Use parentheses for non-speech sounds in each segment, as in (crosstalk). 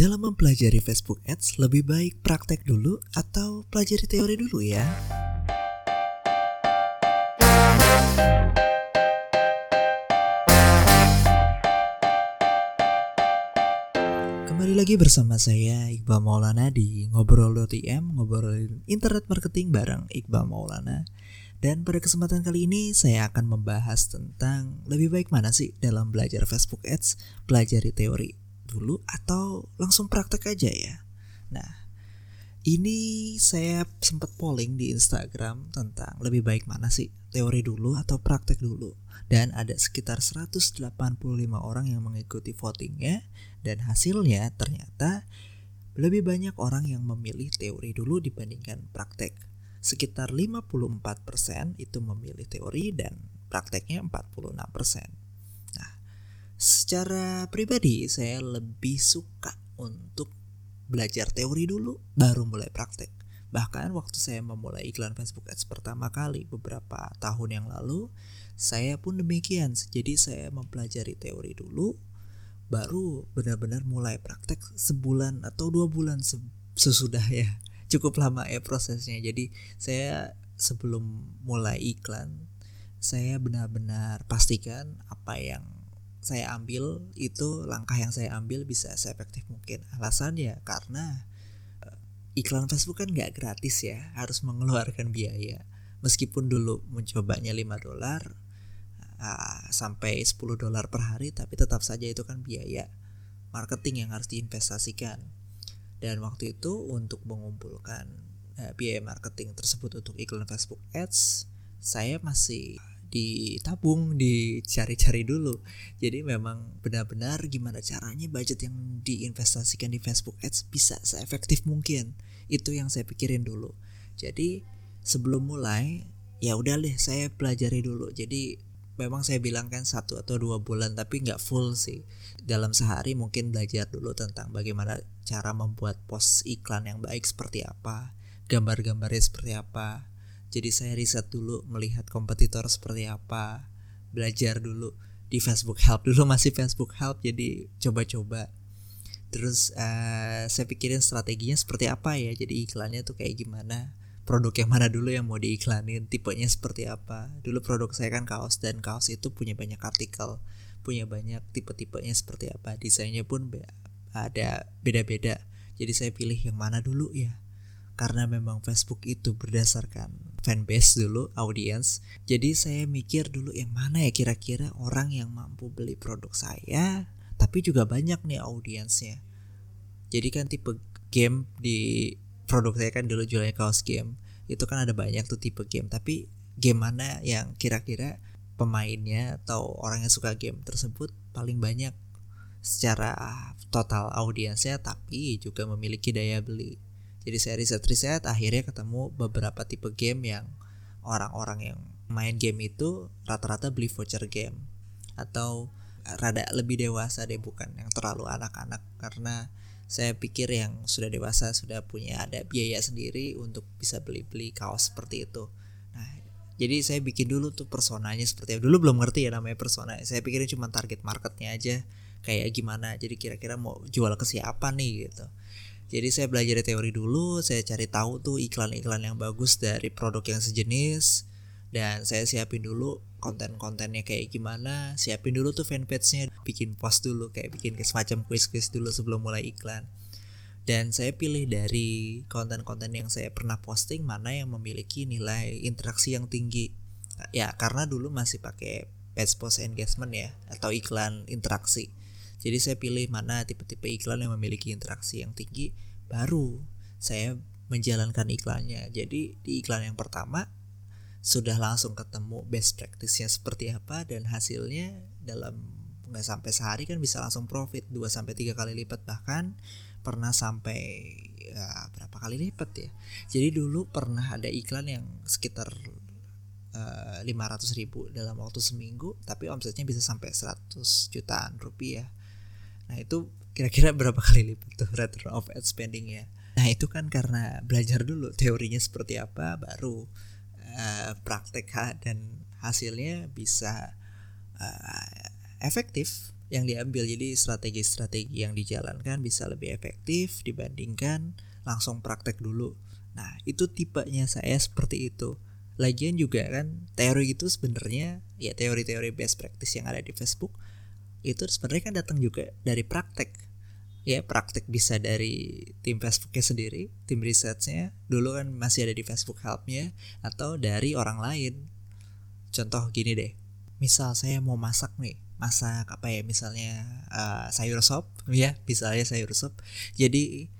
Dalam mempelajari Facebook Ads, lebih baik praktek dulu atau pelajari teori dulu ya? Kembali lagi bersama saya Iqbal Maulana di Ngobrol.im, ngobrolin internet marketing bareng Iqbal Maulana. Dan pada kesempatan kali ini saya akan membahas tentang lebih baik mana sih dalam belajar Facebook Ads, pelajari teori dulu atau langsung praktek aja ya. Nah, ini saya sempat polling di Instagram tentang lebih baik mana sih teori dulu atau praktek dulu. Dan ada sekitar 185 orang yang mengikuti votingnya dan hasilnya ternyata lebih banyak orang yang memilih teori dulu dibandingkan praktek. Sekitar 54% itu memilih teori dan prakteknya 46%. Secara pribadi saya lebih suka untuk belajar teori dulu baru mulai praktek. Bahkan waktu saya memulai iklan Facebook Ads pertama kali beberapa tahun yang lalu, saya pun demikian. Jadi saya mempelajari teori dulu, baru benar-benar mulai praktek sebulan atau dua bulan sesudah ya. (laughs) Cukup lama ya prosesnya. Jadi saya sebelum mulai iklan, saya benar-benar pastikan apa yang saya ambil itu langkah yang saya ambil bisa seefektif mungkin. Alasannya karena uh, iklan Facebook kan nggak gratis ya harus mengeluarkan biaya. Meskipun dulu mencobanya 5 dolar uh, sampai 10 dolar per hari tapi tetap saja itu kan biaya marketing yang harus diinvestasikan. Dan waktu itu untuk mengumpulkan uh, biaya marketing tersebut untuk iklan Facebook Ads saya masih ditabung, dicari-cari dulu. Jadi memang benar-benar gimana caranya budget yang diinvestasikan di Facebook Ads bisa seefektif mungkin. Itu yang saya pikirin dulu. Jadi sebelum mulai ya udah deh saya pelajari dulu. Jadi memang saya bilang kan satu atau dua bulan tapi nggak full sih. Dalam sehari mungkin belajar dulu tentang bagaimana cara membuat post iklan yang baik seperti apa, gambar-gambarnya seperti apa, jadi saya riset dulu melihat kompetitor seperti apa, belajar dulu di Facebook Help (laughs) dulu masih Facebook Help jadi coba-coba. Terus uh, saya pikirin strateginya seperti apa ya. Jadi iklannya tuh kayak gimana? Produk yang mana dulu yang mau diiklanin, tipenya seperti apa. Dulu produk saya kan kaos dan kaos itu punya banyak artikel, punya banyak tipe-tipenya seperti apa. Desainnya pun ada beda-beda. Jadi saya pilih yang mana dulu ya karena memang Facebook itu berdasarkan fanbase dulu, audience. Jadi saya mikir dulu yang mana ya kira-kira orang yang mampu beli produk saya, tapi juga banyak nih audiensnya. Jadi kan tipe game di produk saya kan dulu jualnya kaos game. Itu kan ada banyak tuh tipe game, tapi game mana yang kira-kira pemainnya atau orang yang suka game tersebut paling banyak secara total audiensnya tapi juga memiliki daya beli jadi saya riset-riset akhirnya ketemu beberapa tipe game yang orang-orang yang main game itu rata-rata beli voucher game atau rada lebih dewasa deh bukan yang terlalu anak-anak karena saya pikir yang sudah dewasa sudah punya ada biaya sendiri untuk bisa beli-beli kaos seperti itu. Nah, jadi saya bikin dulu tuh personanya seperti apa. Dulu belum ngerti ya namanya persona. Saya pikirin cuma target marketnya aja kayak gimana. Jadi kira-kira mau jual ke siapa nih gitu. Jadi saya belajar teori dulu, saya cari tahu tuh iklan-iklan yang bagus dari produk yang sejenis dan saya siapin dulu konten-kontennya kayak gimana, siapin dulu tuh fanpage-nya, bikin post dulu kayak bikin semacam quiz-quiz dulu sebelum mulai iklan. Dan saya pilih dari konten-konten yang saya pernah posting mana yang memiliki nilai interaksi yang tinggi. Ya, karena dulu masih pakai page post engagement ya atau iklan interaksi. Jadi saya pilih mana tipe-tipe iklan yang memiliki interaksi yang tinggi, baru saya menjalankan iklannya. Jadi di iklan yang pertama sudah langsung ketemu best practice-nya seperti apa dan hasilnya dalam nggak sampai sehari kan bisa langsung profit 2 sampai 3 kali lipat bahkan pernah sampai ya, berapa kali lipat ya. Jadi dulu pernah ada iklan yang sekitar uh, eh, 500 ribu dalam waktu seminggu tapi omsetnya bisa sampai 100 jutaan rupiah Nah itu kira-kira berapa kali lipat tuh return of ad spending ya. Nah itu kan karena belajar dulu teorinya seperti apa baru uh, praktek dan hasilnya bisa uh, efektif yang diambil. Jadi strategi-strategi yang dijalankan bisa lebih efektif dibandingkan langsung praktek dulu. Nah itu tipenya saya seperti itu. Lagian juga kan teori itu sebenarnya ya teori-teori best practice yang ada di Facebook itu sebenarnya kan datang juga dari praktek. Ya praktek bisa dari tim Facebooknya sendiri tim risetnya dulu kan masih ada di Facebook Helpnya atau dari orang lain. Contoh gini deh misal saya mau masak nih masak apa ya misalnya uh, sayur sop (laughs) ya misalnya sayur sop. Jadi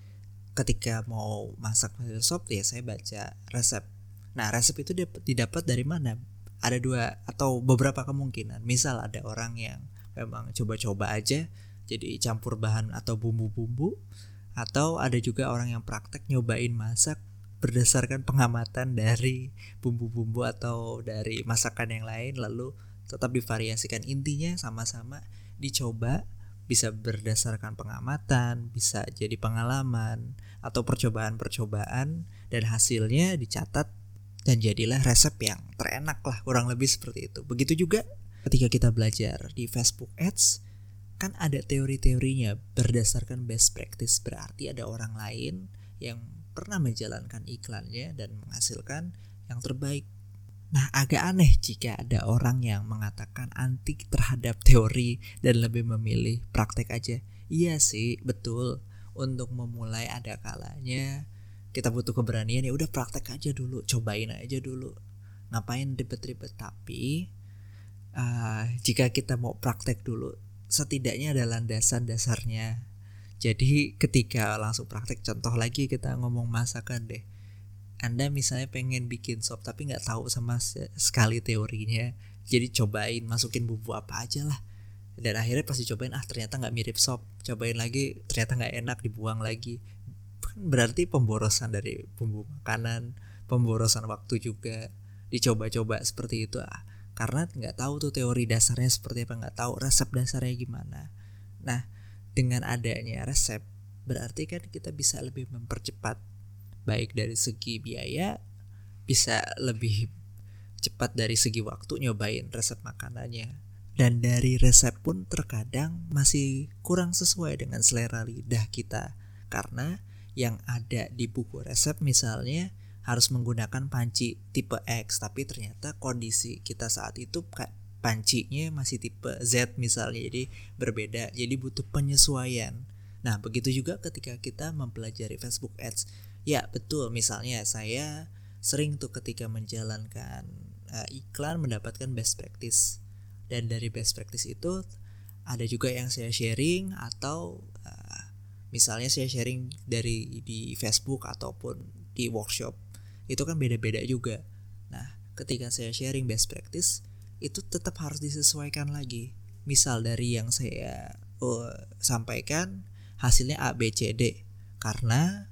ketika mau masak sayur sop ya saya baca resep. Nah resep itu didapat dari mana? Ada dua atau beberapa kemungkinan. Misal ada orang yang memang coba-coba aja jadi campur bahan atau bumbu-bumbu atau ada juga orang yang praktek nyobain masak berdasarkan pengamatan dari bumbu-bumbu atau dari masakan yang lain lalu tetap divariasikan intinya sama-sama dicoba bisa berdasarkan pengamatan, bisa jadi pengalaman atau percobaan-percobaan dan hasilnya dicatat dan jadilah resep yang terenak lah kurang lebih seperti itu. Begitu juga ketika kita belajar di Facebook Ads kan ada teori-teorinya berdasarkan best practice berarti ada orang lain yang pernah menjalankan iklannya dan menghasilkan yang terbaik Nah, agak aneh jika ada orang yang mengatakan anti terhadap teori dan lebih memilih praktek aja. Iya sih, betul. Untuk memulai ada kalanya kita butuh keberanian ya udah praktek aja dulu, cobain aja dulu. Ngapain ribet-ribet tapi uh, jika kita mau praktek dulu, setidaknya ada landasan dasarnya. Jadi ketika langsung praktek contoh lagi kita ngomong masakan deh anda misalnya pengen bikin sop tapi nggak tahu sama sekali teorinya, jadi cobain masukin bumbu apa aja lah. Dan akhirnya pasti cobain ah ternyata nggak mirip sop, cobain lagi ternyata nggak enak dibuang lagi. Kan berarti pemborosan dari bumbu makanan, pemborosan waktu juga dicoba-coba seperti itu ah. Karena nggak tahu tuh teori dasarnya seperti apa, nggak tahu resep dasarnya gimana. Nah, dengan adanya resep berarti kan kita bisa lebih mempercepat. Baik dari segi biaya bisa lebih cepat dari segi waktu nyobain resep makanannya. Dan dari resep pun terkadang masih kurang sesuai dengan selera lidah kita. Karena yang ada di buku resep misalnya harus menggunakan panci tipe X tapi ternyata kondisi kita saat itu pancinya masih tipe Z misalnya jadi berbeda jadi butuh penyesuaian. Nah begitu juga ketika kita mempelajari Facebook Ads. Ya betul, misalnya saya sering tuh ketika menjalankan uh, iklan mendapatkan best practice. Dan dari best practice itu ada juga yang saya sharing atau uh, misalnya saya sharing dari di Facebook ataupun di workshop itu kan beda-beda juga. Nah, ketika saya sharing best practice itu tetap harus disesuaikan lagi. Misal dari yang saya uh, sampaikan hasilnya A B C D karena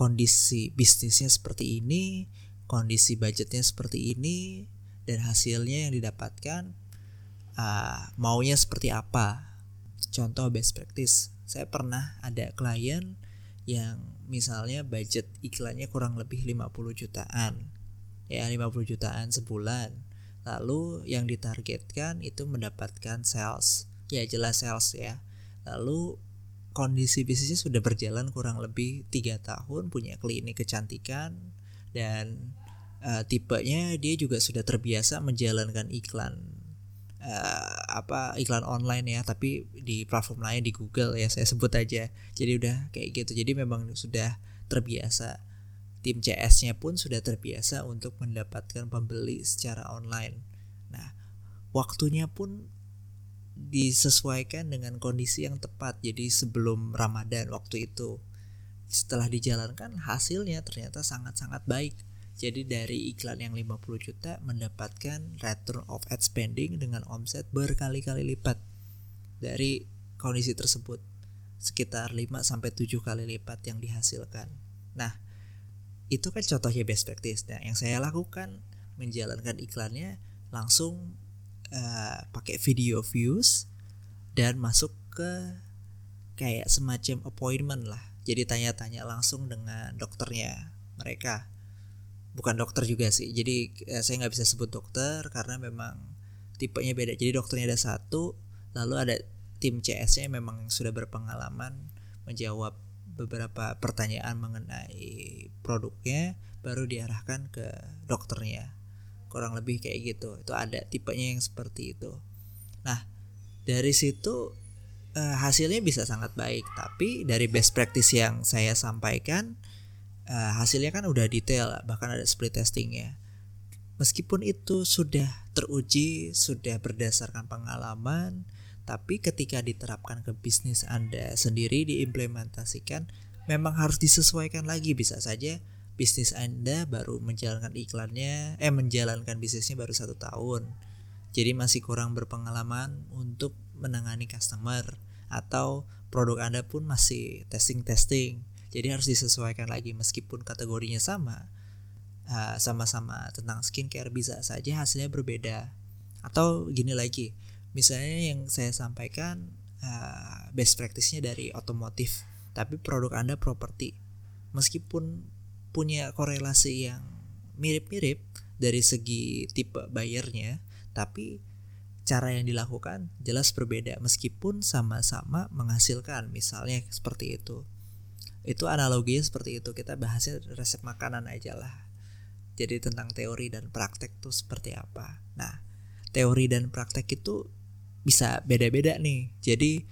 kondisi bisnisnya seperti ini, kondisi budgetnya seperti ini, dan hasilnya yang didapatkan uh, maunya seperti apa. Contoh best practice, saya pernah ada klien yang misalnya budget iklannya kurang lebih 50 jutaan. Ya, 50 jutaan sebulan. Lalu yang ditargetkan itu mendapatkan sales. Ya, jelas sales ya. Lalu kondisi bisnisnya sudah berjalan kurang lebih tiga tahun punya klinik kecantikan dan uh, tipenya dia juga sudah terbiasa menjalankan iklan uh, apa iklan online ya tapi di platform lain di Google ya saya sebut aja. Jadi udah kayak gitu. Jadi memang sudah terbiasa. Tim CS-nya pun sudah terbiasa untuk mendapatkan pembeli secara online. Nah waktunya pun disesuaikan dengan kondisi yang tepat. Jadi sebelum Ramadan waktu itu. Setelah dijalankan hasilnya ternyata sangat-sangat baik. Jadi dari iklan yang 50 juta mendapatkan return of ad spending dengan omset berkali-kali lipat dari kondisi tersebut. Sekitar 5 sampai 7 kali lipat yang dihasilkan. Nah, itu kan contohnya best practice. Nah, yang saya lakukan menjalankan iklannya langsung uh, pakai video views dan masuk ke kayak semacam appointment lah jadi tanya-tanya langsung dengan dokternya mereka bukan dokter juga sih. Jadi uh, saya nggak bisa sebut dokter karena memang tipenya beda. Jadi dokternya ada satu lalu ada tim CS-nya memang sudah berpengalaman menjawab beberapa pertanyaan mengenai produknya baru diarahkan ke dokternya. Kurang lebih kayak gitu. Itu ada tipenya yang seperti itu. Nah dari situ uh, hasilnya bisa sangat baik. Tapi dari best practice yang saya sampaikan uh, hasilnya kan udah detail bahkan ada split testingnya meskipun itu sudah teruji sudah berdasarkan pengalaman tapi ketika diterapkan ke bisnis Anda sendiri diimplementasikan memang harus disesuaikan lagi. Bisa saja bisnis Anda baru menjalankan iklannya eh menjalankan bisnisnya baru satu tahun. Jadi masih kurang berpengalaman untuk menangani customer atau produk Anda pun masih testing-testing. Jadi harus disesuaikan lagi meskipun kategorinya sama. Uh, sama-sama tentang skincare bisa saja hasilnya berbeda. Atau gini lagi, misalnya yang saya sampaikan uh, best practice-nya dari otomotif, tapi produk Anda properti. Meskipun punya korelasi yang mirip-mirip dari segi tipe bayarnya, tapi cara yang dilakukan jelas berbeda meskipun sama-sama menghasilkan misalnya seperti itu itu analoginya seperti itu. Kita bahasnya resep makanan aja lah. Jadi tentang teori dan praktek tuh seperti apa. Nah teori dan praktek itu bisa beda-beda nih. Jadi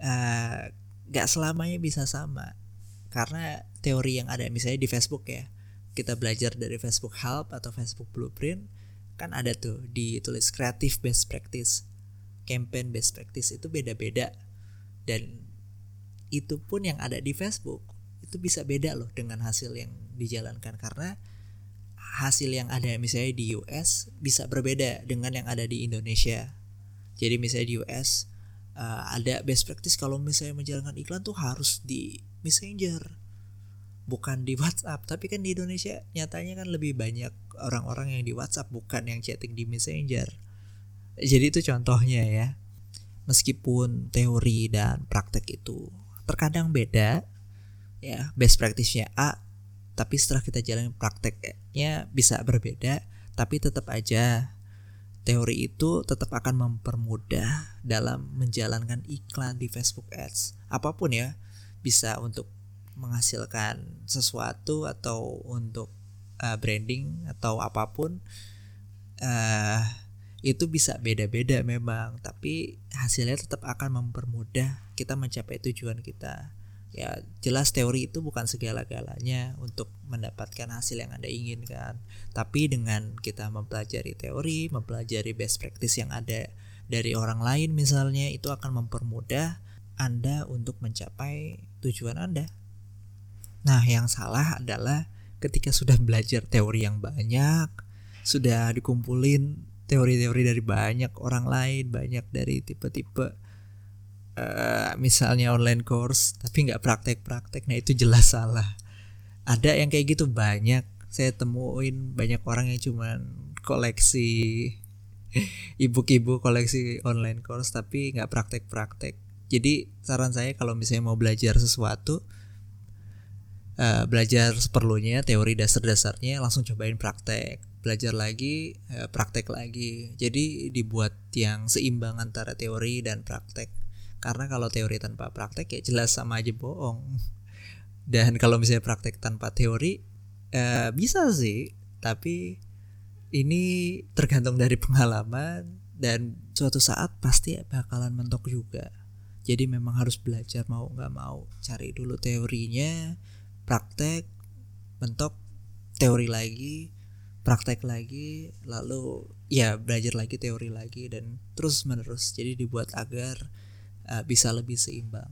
uh, gak selamanya bisa sama. Karena teori yang ada misalnya di Facebook ya. Kita belajar dari Facebook Help atau Facebook Blueprint kan ada tuh ditulis kreatif best practice campaign best practice itu beda-beda. Dan itu pun yang ada di Facebook itu bisa beda loh dengan hasil yang dijalankan. Karena hasil yang ada misalnya di US bisa berbeda dengan yang ada di Indonesia. Jadi misalnya di US uh, ada best practice kalau misalnya menjalankan iklan tuh harus di Messenger bukan di WhatsApp. Tapi kan di Indonesia nyatanya kan lebih banyak orang-orang yang di WhatsApp bukan yang chatting di Messenger. Jadi itu contohnya ya. Meskipun teori dan praktek itu terkadang beda ya best practice-nya A tapi setelah kita jalan prakteknya bisa berbeda tapi tetap aja teori itu tetap akan mempermudah dalam menjalankan iklan di Facebook Ads. Apa pun ya bisa untuk menghasilkan sesuatu atau untuk uh, branding atau apa pun uh, itu bisa beda-beda memang tapi hasilnya tetap akan mempermudah kita mencapai tujuan kita. Ya jelas teori itu bukan segala-galanya untuk mendapatkan hasil yang anda inginkan. Tapi dengan kita mempelajari teori mempelajari best practice yang ada dari orang lain misalnya itu akan mempermudah anda untuk mencapai tujuan anda. Nah, yang salah adalah ketika sudah belajar teori yang banyak, sudah dikumpulin teori-teori dari banyak orang lain, banyak dari tipe-tipe uh, misalnya online course, tapi nggak praktek-praktek, nah itu jelas (laughs) salah. Ada yang kayak gitu banyak. Saya temuin banyak orang yang cuman koleksi (laughs) ibu-ibu koleksi online course tapi nggak praktek-praktek. Jadi saran saya kalau misalnya mau belajar sesuatu, uh, belajar seperlunya teori dasar-dasarnya langsung cobain praktek belajar lagi uh, praktek lagi. Jadi dibuat yang seimbang antara teori dan praktek. Karena kalau teori tanpa praktek ya jelas sama aja bohong. (laughs) Dan kalau misalnya praktek tanpa teori uh, bisa sih. Tapi ini tergantung dari pengalaman dan suatu saat pasti bakalan mentok juga. Jadi memang harus belajar mau nggak mau. Cari dulu teorinya praktek mentok teori lagi praktek lagi lalu ya belajar lagi teori lagi dan terus menerus. Jadi dibuat agar uh, bisa lebih seimbang.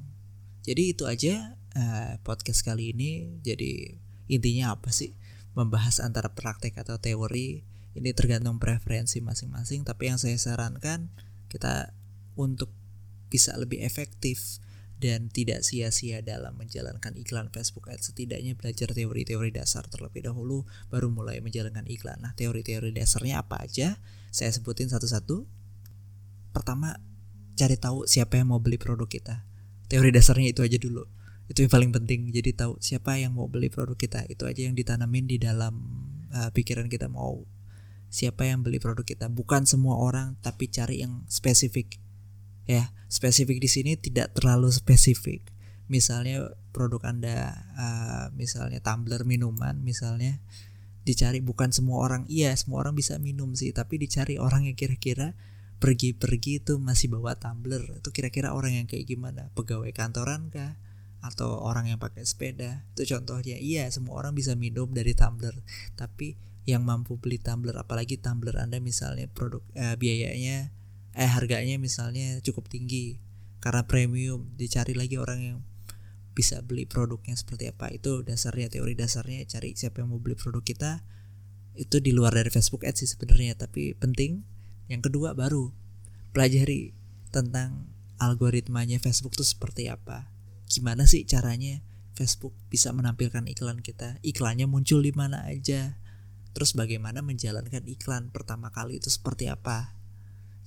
Jadi itu aja uh, podcast kali ini. Jadi intinya apa sih? Membahas antara praktek atau teori ini tergantung preferensi masing-masing. Tapi yang saya sarankan kita untuk bisa lebih efektif dan tidak sia-sia dalam menjalankan iklan Facebook Ads. Setidaknya belajar teori-teori dasar terlebih dahulu baru mulai menjalankan iklan. Nah teori-teori dasarnya apa aja? Saya sebutin satu-satu. Pertama cari tahu siapa yang mau beli produk kita. Teori dasarnya itu aja dulu. Itu yang paling penting. Jadi tahu siapa yang mau beli produk kita. Itu aja yang ditanamin di dalam uh, pikiran kita mau. Siapa yang beli produk kita. Bukan semua orang tapi cari yang spesifik ya spesifik di sini tidak terlalu spesifik. Misalnya produk anda uh, misalnya tumbler minuman misalnya dicari bukan semua orang iya semua orang bisa minum sih tapi dicari orang yang kira-kira pergi-pergi itu masih bawa tumbler. Itu kira-kira orang yang kayak gimana? Pegawai kantoran kah? Atau orang yang pakai sepeda? Itu contohnya iya semua orang bisa minum dari tumbler. Tapi yang mampu beli tumbler apalagi tumbler anda misalnya produk eh, biayanya eh harganya misalnya cukup tinggi. Karena premium dicari lagi orang yang bisa beli produknya seperti apa. Itu dasarnya teori dasarnya cari siapa yang mau beli produk kita. Itu di luar dari Facebook Ads sih sebenarnya tapi penting. Yang kedua baru. Pelajari tentang algoritmanya Facebook itu seperti apa. Gimana sih caranya Facebook bisa menampilkan iklan kita? Iklannya muncul di mana aja? Terus bagaimana menjalankan iklan pertama kali itu seperti apa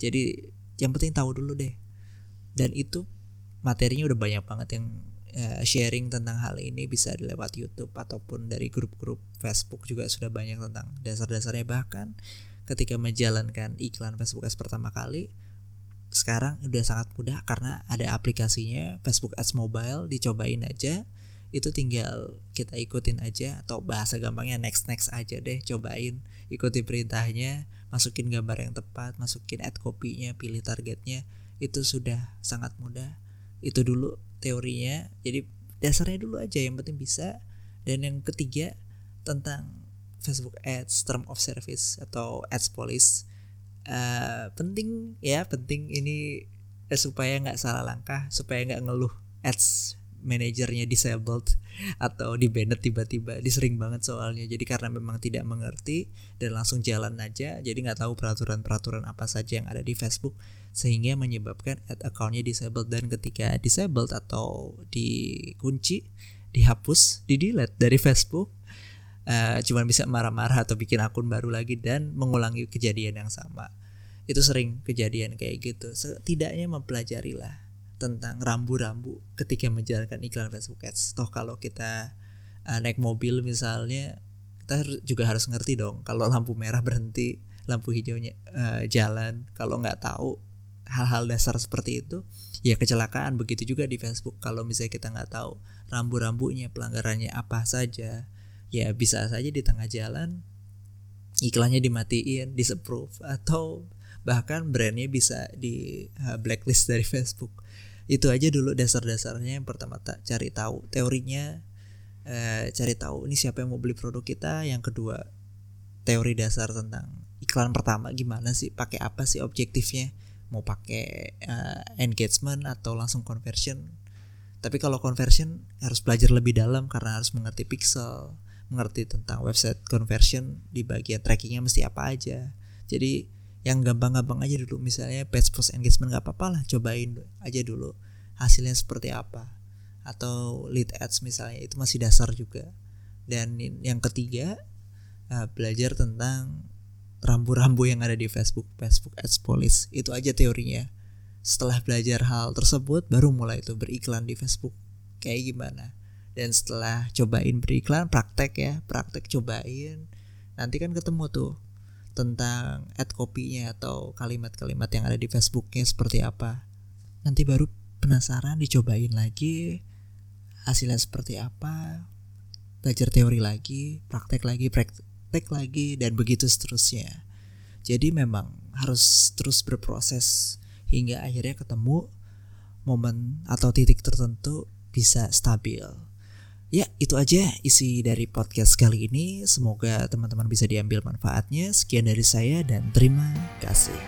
jadi yang penting tahu dulu deh. Dan itu materinya udah banyak banget yang uh, sharing tentang hal ini bisa lewat YouTube ataupun dari grup-grup Facebook juga sudah banyak tentang dasar-dasarnya. Bahkan ketika menjalankan iklan Facebook Ads pertama kali sekarang udah sangat mudah karena ada aplikasinya Facebook Ads Mobile dicobain aja. Itu tinggal kita ikutin aja atau bahasa gampangnya next next aja deh cobain ikuti perintahnya masukin gambar yang tepat masukin ad copy-nya pilih targetnya itu sudah sangat mudah. Itu dulu teorinya. Jadi dasarnya dulu aja yang penting bisa. Dan yang ketiga tentang Facebook Ads term of service atau ads policy uh, penting ya penting ini eh, supaya nggak salah langkah supaya nggak ngeluh ads manajernya disabled atau di banned tiba-tiba disering banget soalnya. Jadi karena memang tidak mengerti dan langsung jalan aja jadi nggak tahu peraturan-peraturan apa saja yang ada di Facebook sehingga menyebabkan ad accountnya disabled. Dan ketika disabled atau dikunci dihapus di delete dari Facebook uh, cuman bisa marah-marah atau bikin akun baru lagi dan mengulangi kejadian yang sama. Itu sering kejadian kayak gitu. Setidaknya mempelajari lah tentang rambu-rambu ketika menjalankan iklan Facebook Ads. Toh kalau kita uh, naik mobil misalnya kita juga harus ngerti dong kalau lampu merah berhenti lampu hijaunya uh, jalan. Kalau nggak tahu hal-hal dasar seperti itu ya kecelakaan. Begitu juga di Facebook. Kalau misalnya kita nggak tahu rambu-rambunya pelanggarannya apa saja ya bisa saja di tengah jalan iklannya dimatiin disapprove atau bahkan brandnya bisa di uh, blacklist dari (laughs) Facebook itu aja dulu dasar-dasarnya. Yang pertama tak cari tahu teorinya uh, cari tahu ini siapa yang mau beli produk kita. Yang kedua teori dasar tentang iklan pertama gimana sih pakai apa sih objektifnya? Mau pakai uh, engagement atau langsung conversion? Tapi kalau conversion harus belajar lebih dalam karena harus mengerti pixel mengerti tentang website conversion di bagian trackingnya mesti apa aja. Jadi yang gampang-gampang aja dulu misalnya page post engagement nggak apa-apa lah cobain aja dulu hasilnya seperti apa atau lead ads misalnya itu masih dasar juga dan yang ketiga uh, belajar tentang rambu-rambu yang ada di Facebook, Facebook Ads Police. Itu aja teorinya. Setelah belajar hal tersebut, baru mulai itu beriklan di Facebook. Kayak gimana? Dan setelah cobain beriklan, praktek ya, praktek cobain. Nanti kan ketemu tuh tentang ad copy-nya atau kalimat-kalimat yang ada di Facebooknya seperti apa. Nanti baru penasaran dicobain lagi hasilnya seperti apa. Belajar teori lagi, praktek lagi, praktek lagi dan begitu seterusnya. Jadi memang harus terus berproses hingga akhirnya ketemu momen atau titik tertentu bisa stabil. Ya, itu aja isi dari podcast kali ini. Semoga teman-teman bisa diambil manfaatnya. Sekian dari saya dan terima kasih.